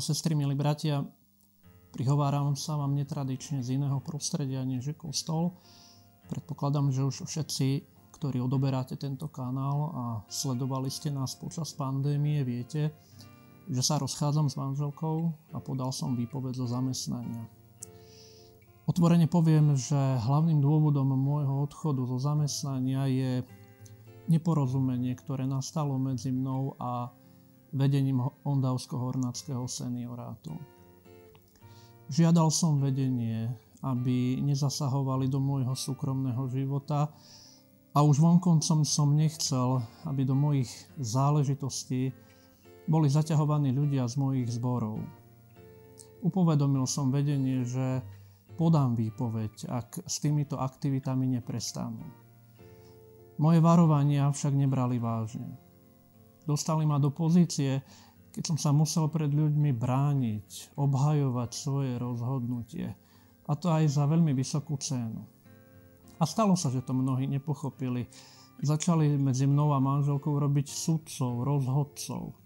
Sestry, milí bratia, prihováram sa vám netradične z iného prostredia než je kostol. Predpokladám, že už všetci, ktorí odoberáte tento kanál a sledovali ste nás počas pandémie, viete, že sa rozchádzam s manželkou a podal som výpoveď zo zamestnania. Otvorene poviem, že hlavným dôvodom môjho odchodu zo zamestnania je neporozumenie, ktoré nastalo medzi mnou a vedením Ondavsko-Hornáckého seniorátu. Žiadal som vedenie, aby nezasahovali do môjho súkromného života a už vonkoncom som nechcel, aby do mojich záležitostí boli zaťahovaní ľudia z mojich zborov. Upovedomil som vedenie, že podám výpoveď, ak s týmito aktivitami neprestanú. Moje varovania však nebrali vážne. Dostali ma do pozície, keď som sa musel pred ľuďmi brániť, obhajovať svoje rozhodnutie. A to aj za veľmi vysokú cenu. A stalo sa, že to mnohí nepochopili. Začali medzi mnou a manželkou robiť sudcov, rozhodcov.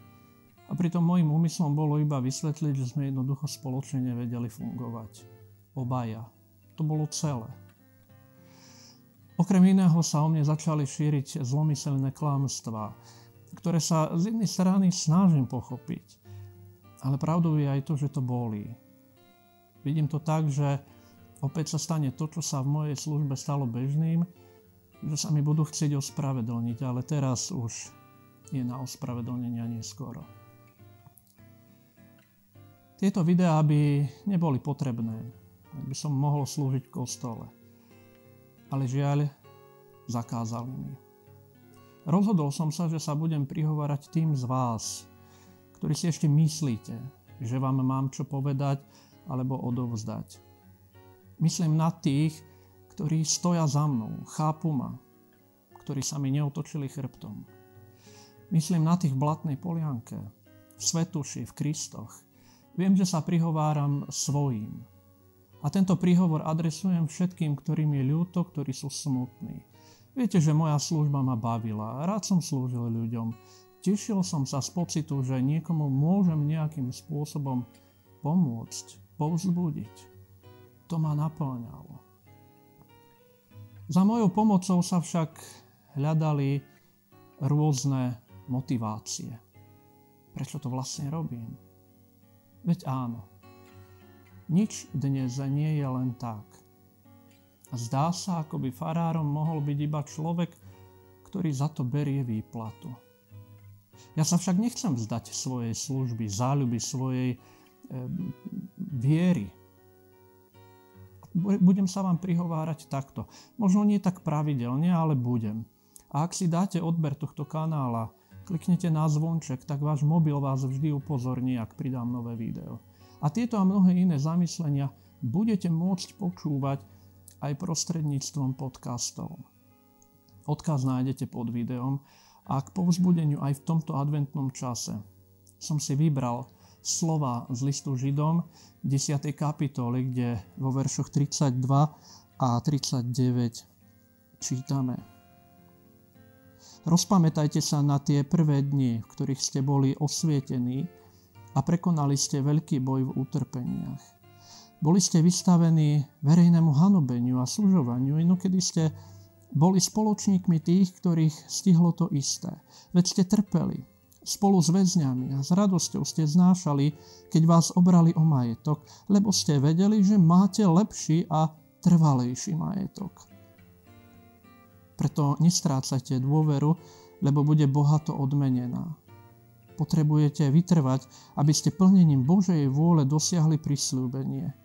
A pritom môjim úmyslom bolo iba vysvetliť, že sme jednoducho spoločne nevedeli fungovať. Obaja. To bolo celé. Okrem iného sa o mne začali šíriť zlomyselné klamstvá ktoré sa z jednej strany snažím pochopiť. Ale pravdou je aj to, že to bolí. Vidím to tak, že opäť sa stane to, čo sa v mojej službe stalo bežným, že sa mi budú chcieť ospravedlniť, ale teraz už je na ospravedlnenia neskoro. Tieto videá by neboli potrebné, by som mohol slúžiť kostole. Ale žiaľ, zakázali mi. Rozhodol som sa, že sa budem prihovárať tým z vás, ktorí si ešte myslíte, že vám mám čo povedať alebo odovzdať. Myslím na tých, ktorí stoja za mnou, chápu ma, ktorí sa mi neotočili chrbtom. Myslím na tých v Blatnej Polianke, v Svetuši, v Kristoch. Viem, že sa prihováram svojim. A tento príhovor adresujem všetkým, ktorým je ľúto, ktorí sú smutní Viete, že moja služba ma bavila. Rád som slúžil ľuďom. Tešil som sa z pocitu, že niekomu môžem nejakým spôsobom pomôcť, povzbudiť. To ma naplňalo. Za mojou pomocou sa však hľadali rôzne motivácie. Prečo to vlastne robím? Veď áno. Nič dnes nie je len tak. Zdá sa, ako by farárom mohol byť iba človek, ktorý za to berie výplatu. Ja sa však nechcem vzdať svojej služby, záľuby, svojej e, viery. Budem sa vám prihovárať takto. Možno nie tak pravidelne, ale budem. A ak si dáte odber tohto kanála, kliknete na zvonček, tak váš mobil vás vždy upozorní, ak pridám nové video. A tieto a mnohé iné zamyslenia budete môcť počúvať aj prostredníctvom podcastov. Odkaz nájdete pod videom a k povzbudeniu aj v tomto adventnom čase som si vybral slova z listu Židom 10. kapitoly, kde vo veršoch 32 a 39 čítame. Rozpamätajte sa na tie prvé dni, v ktorých ste boli osvietení a prekonali ste veľký boj v utrpeniach. Boli ste vystavení verejnému hanobeniu a služovaniu, inokedy ste boli spoločníkmi tých, ktorých stihlo to isté. Veď ste trpeli spolu s väzňami a s radosťou ste znášali, keď vás obrali o majetok, lebo ste vedeli, že máte lepší a trvalejší majetok. Preto nestrácajte dôveru, lebo bude bohato odmenená. Potrebujete vytrvať, aby ste plnením Božej vôle dosiahli prislúbenie –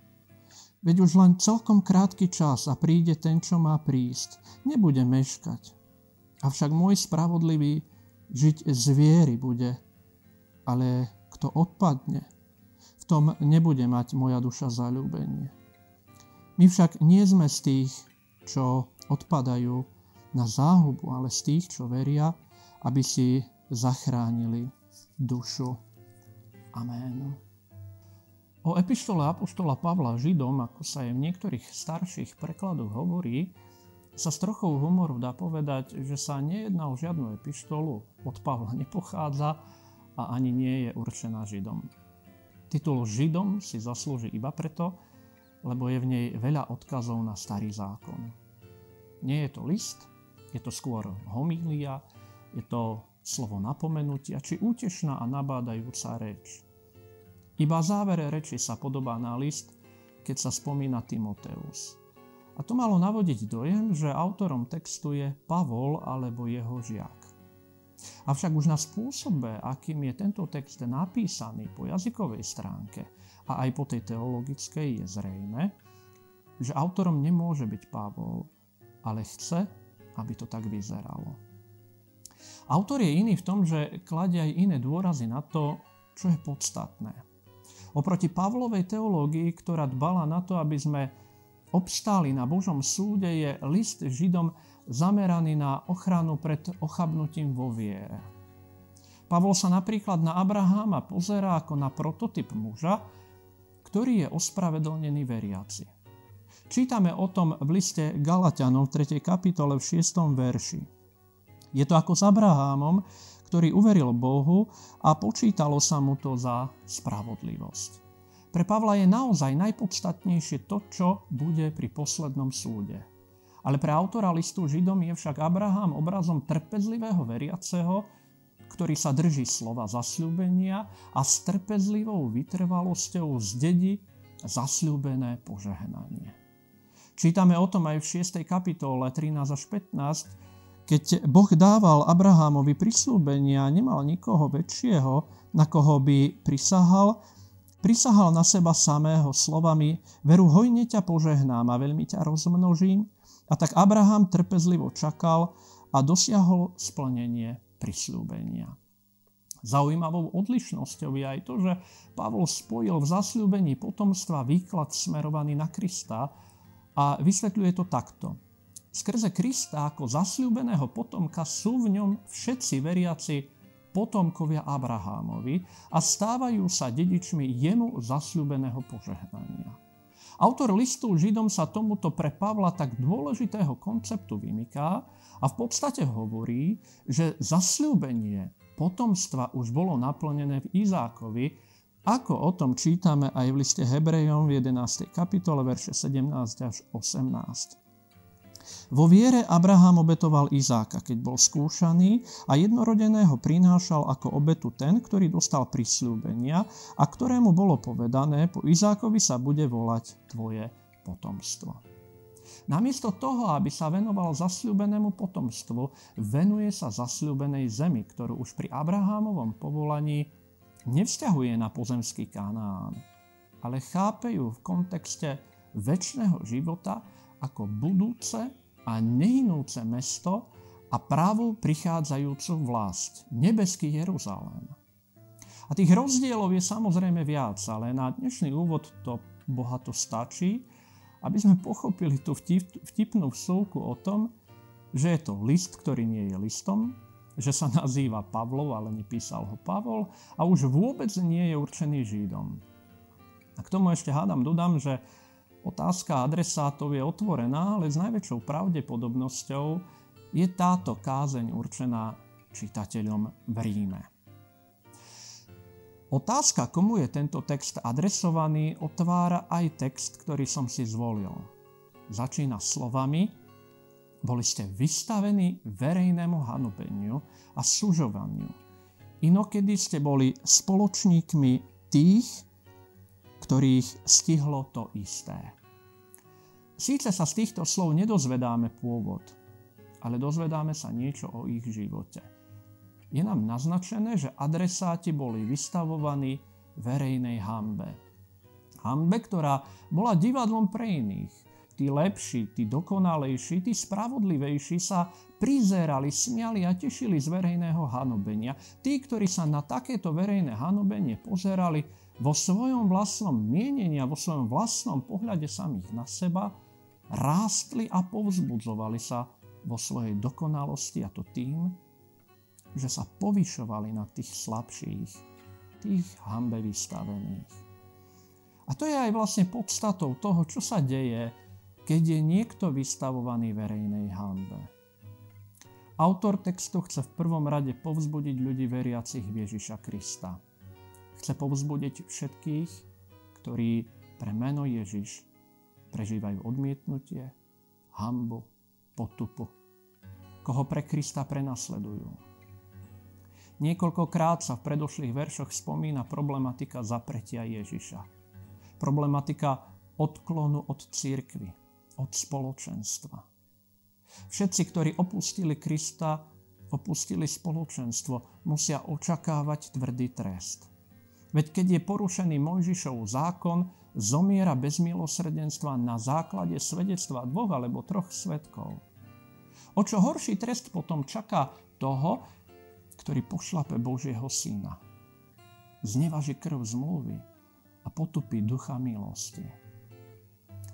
Veď už len celkom krátky čas a príde ten, čo má prísť. Nebude meškať. Avšak môj spravodlivý žiť z viery bude. Ale kto odpadne, v tom nebude mať moja duša zalúbenie. My však nie sme z tých, čo odpadajú na záhubu, ale z tých, čo veria, aby si zachránili dušu. Amen. O epištole Apoštola Pavla Židom, ako sa je v niektorých starších prekladoch hovorí, sa s trochou humoru dá povedať, že sa nejedná o žiadnu epištolu, od Pavla nepochádza a ani nie je určená Židom. Titul Židom si zaslúži iba preto, lebo je v nej veľa odkazov na starý zákon. Nie je to list, je to skôr homília, je to slovo napomenutia či útešná a nabádajúca reč. Iba závere reči sa podobá na list, keď sa spomína Timoteus. A to malo navodiť dojem, že autorom textu je Pavol alebo jeho žiak. Avšak už na spôsobe, akým je tento text napísaný po jazykovej stránke a aj po tej teologickej je zrejme, že autorom nemôže byť Pavol, ale chce, aby to tak vyzeralo. Autor je iný v tom, že kladie aj iné dôrazy na to, čo je podstatné. Oproti Pavlovej teológii, ktorá dbala na to, aby sme obstáli na Božom súde, je list Židom zameraný na ochranu pred ochabnutím vo viere. Pavol sa napríklad na Abraháma pozerá ako na prototyp muža, ktorý je ospravedlnený veriaci. Čítame o tom v liste Galatianom v 3. kapitole v 6. verši. Je to ako s Abrahámom, ktorý uveril Bohu a počítalo sa mu to za spravodlivosť. Pre Pavla je naozaj najpodstatnejšie to, čo bude pri poslednom súde. Ale pre autora listu Židom je však Abraham obrazom trpezlivého veriaceho, ktorý sa drží slova zasľúbenia a s trpezlivou vytrvalosťou zdedí zasľúbené požehnanie. Čítame o tom aj v 6. kapitole 13 až 15, keď Boh dával Abrahámovi prislúbenia, nemal nikoho väčšieho, na koho by prisahal, prisahal na seba samého slovami, veru hojne ťa požehnám a veľmi ťa rozmnožím, a tak Abraham trpezlivo čakal a dosiahol splnenie prisľúbenia. Zaujímavou odlišnosťou je aj to, že Pavol spojil v zasľúbení potomstva výklad smerovaný na Krista a vysvetľuje to takto. Skrze Krista ako zasľúbeného potomka sú v ňom všetci veriaci potomkovia Abrahámovi a stávajú sa dedičmi jemu zasľúbeného požehnania. Autor listu Židom sa tomuto pre Pavla tak dôležitého konceptu vymyká a v podstate hovorí, že zasľúbenie potomstva už bolo naplnené v Izákovi, ako o tom čítame aj v liste Hebrejom v 11. kapitole verše 17 až 18. Vo viere Abraham obetoval Izáka, keď bol skúšaný a jednorodeného prinášal ako obetu ten, ktorý dostal prisľúbenia a ktorému bolo povedané, po Izákovi sa bude volať tvoje potomstvo. Namiesto toho, aby sa venoval zasľúbenému potomstvu, venuje sa zasľúbenej zemi, ktorú už pri Abrahámovom povolaní nevzťahuje na pozemský Kanán, ale chápe ju v kontexte väčšného života ako budúce a nehynúce mesto a právu prichádzajúcu vlast, nebeský Jeruzalém. A tých rozdielov je samozrejme viac, ale na dnešný úvod to bohato stačí, aby sme pochopili tú vtipnú vsúku o tom, že je to list, ktorý nie je listom, že sa nazýva Pavlov, ale nepísal ho Pavol a už vôbec nie je určený Židom. A k tomu ešte hádam dodám, že Otázka adresátov je otvorená, ale s najväčšou pravdepodobnosťou je táto kázeň určená čitateľom v Ríme. Otázka, komu je tento text adresovaný, otvára aj text, ktorý som si zvolil. Začína slovami Boli ste vystavení verejnému hanobeniu a sužovaniu. Inokedy ste boli spoločníkmi tých, ktorých stihlo to isté. Síce sa z týchto slov nedozvedáme pôvod, ale dozvedáme sa niečo o ich živote. Je nám naznačené, že adresáti boli vystavovaní verejnej hambe. Hambe, ktorá bola divadlom pre iných. Tí lepší, tí dokonalejší, tí spravodlivejší sa prizerali, smiali a tešili z verejného hanobenia. Tí, ktorí sa na takéto verejné hanobenie pozerali, vo svojom vlastnom mienení a vo svojom vlastnom pohľade samých na seba rástli a povzbudzovali sa vo svojej dokonalosti a to tým, že sa povyšovali na tých slabších, tých hambe vystavených. A to je aj vlastne podstatou toho, čo sa deje, keď je niekto vystavovaný verejnej hambe. Autor textu chce v prvom rade povzbudiť ľudí veriacich v Ježiša Krista – chce povzbudiť všetkých, ktorí pre meno Ježiš prežívajú odmietnutie, hambu, potupu, koho pre Krista prenasledujú. Niekoľkokrát sa v predošlých veršoch spomína problematika zapretia Ježiša. Problematika odklonu od církvy, od spoločenstva. Všetci, ktorí opustili Krista, opustili spoločenstvo, musia očakávať tvrdý trest. Veď keď je porušený Mojžišov zákon, zomiera bez milosrdenstva na základe svedectva dvoch alebo troch svetkov. O čo horší trest potom čaká toho, ktorý pošlape Božieho syna. Znevaží krv zmluvy a potupí ducha milosti.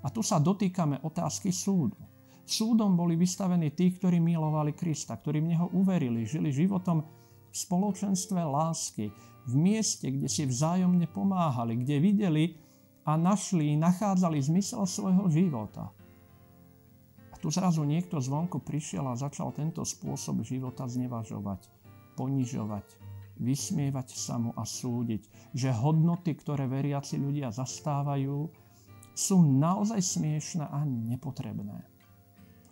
A tu sa dotýkame otázky súdu. Súdom boli vystavení tí, ktorí milovali Krista, ktorí v Neho uverili, žili životom v spoločenstve lásky, v mieste, kde si vzájomne pomáhali, kde videli a našli, nachádzali zmysel svojho života. A tu zrazu niekto zvonku prišiel a začal tento spôsob života znevažovať, ponižovať, vysmievať sa mu a súdiť, že hodnoty, ktoré veriaci ľudia zastávajú, sú naozaj smiešne a nepotrebné.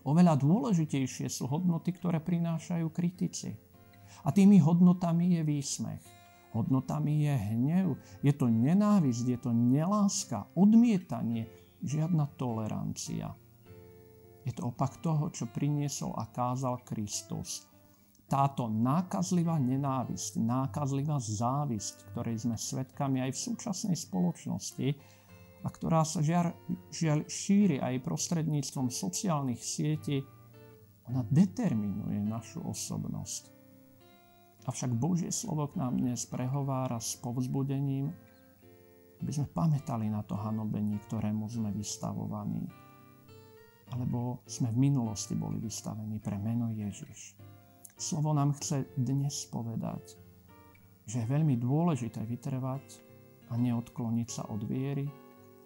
Oveľa dôležitejšie sú hodnoty, ktoré prinášajú kritici. A tými hodnotami je výsmech. Hodnotami je hnev, je to nenávisť, je to neláska, odmietanie, žiadna tolerancia. Je to opak toho, čo priniesol a kázal Kristus. Táto nákazlivá nenávisť, nákazlivá závisť, ktorej sme svedkami aj v súčasnej spoločnosti, a ktorá sa žiaľ, žiaľ šíri aj prostredníctvom sociálnych sietí, ona determinuje našu osobnosť. Avšak Božie slovo k nám dnes prehovára s povzbudením, aby sme pamätali na to hanobenie, ktorému sme vystavovaní. Alebo sme v minulosti boli vystavení pre meno Ježiš. Slovo nám chce dnes povedať, že je veľmi dôležité vytrvať a neodkloniť sa od viery,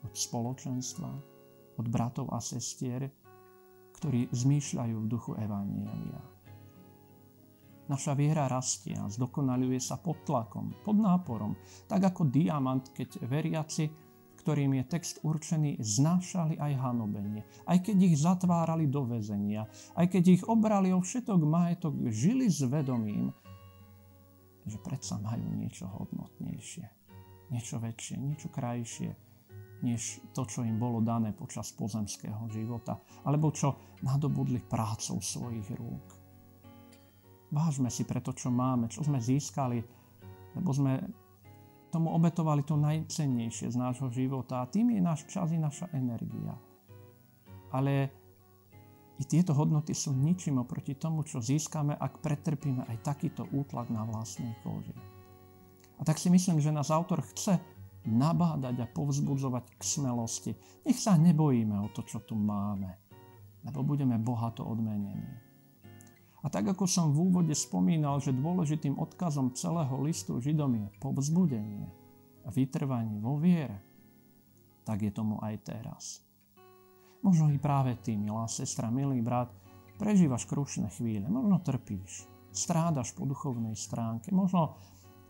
od spoločenstva, od bratov a sestier, ktorí zmýšľajú v duchu Evanielia. Naša viera rastie a zdokonaluje sa pod tlakom, pod náporom, tak ako diamant, keď veriaci, ktorým je text určený, znášali aj hanobenie, aj keď ich zatvárali do väzenia, aj keď ich obrali o všetok majetok, žili s vedomím, že predsa majú niečo hodnotnejšie, niečo väčšie, niečo krajšie, než to, čo im bolo dané počas pozemského života, alebo čo nadobudli prácou svojich rúk. Vážme si pre to, čo máme, čo sme získali, lebo sme tomu obetovali to najcennejšie z nášho života a tým je náš čas i naša energia. Ale i tieto hodnoty sú ničím oproti tomu, čo získame, ak pretrpíme aj takýto útlak na vlastnej koži. A tak si myslím, že nás autor chce nabádať a povzbudzovať k smelosti. Nech sa nebojíme o to, čo tu máme, lebo budeme bohato odmenení. A tak ako som v úvode spomínal, že dôležitým odkazom celého listu Židom je povzbudenie a vytrvanie vo viere, tak je tomu aj teraz. Možno i práve ty, milá sestra, milý brat, prežívaš krušné chvíle, možno trpíš, strádaš po duchovnej stránke, možno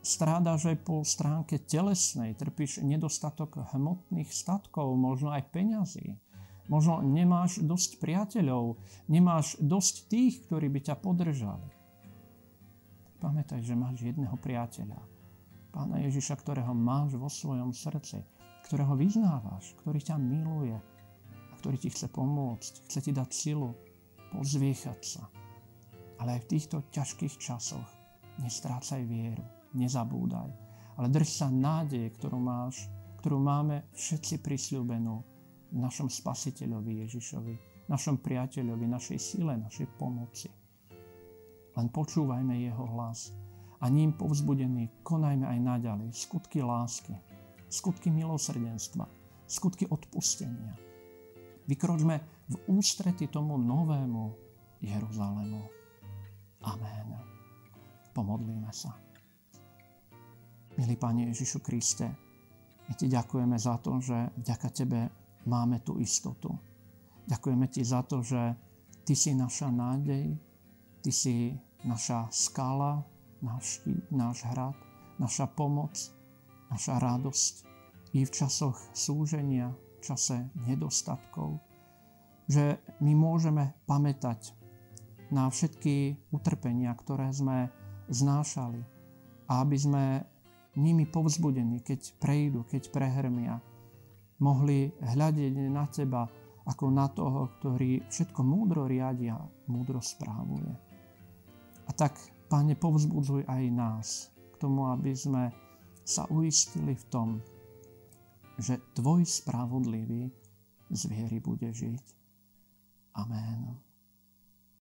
strádaš aj po stránke telesnej, trpíš nedostatok hmotných statkov, možno aj peňazí. Možno nemáš dosť priateľov, nemáš dosť tých, ktorí by ťa podržali. Pamätaj, že máš jedného priateľa, Pána Ježiša, ktorého máš vo svojom srdci, ktorého vyznávaš, ktorý ťa miluje a ktorý ti chce pomôcť, chce ti dať silu, pozviechať sa. Ale aj v týchto ťažkých časoch nestrácaj vieru nezabúdaj. Ale drž sa nádeje, ktorú máš, ktorú máme všetci prisľúbenú našom spasiteľovi Ježišovi, našom priateľovi, našej sile, našej pomoci. Len počúvajme jeho hlas a ním povzbudený konajme aj naďalej skutky lásky, skutky milosrdenstva, skutky odpustenia. Vykročme v ústrety tomu novému Jeruzalému. Amen. Pomodlíme sa. Milý Pane Ježišu Kriste, my Ti ďakujeme za to, že vďaka Tebe máme tú istotu. Ďakujeme Ti za to, že Ty si naša nádej, Ty si naša skala, náš, náš hrad, naša pomoc, naša radosť i v časoch súženia, v čase nedostatkov. Že my môžeme pamätať na všetky utrpenia, ktoré sme znášali a aby sme nimi povzbudení, keď prejdú, keď prehrmia, mohli hľadiť na teba ako na toho, ktorý všetko múdro riadia, múdro správuje. A tak, Pane, povzbudzuj aj nás k tomu, aby sme sa uistili v tom, že Tvoj spravodlivý z viery bude žiť. Amen.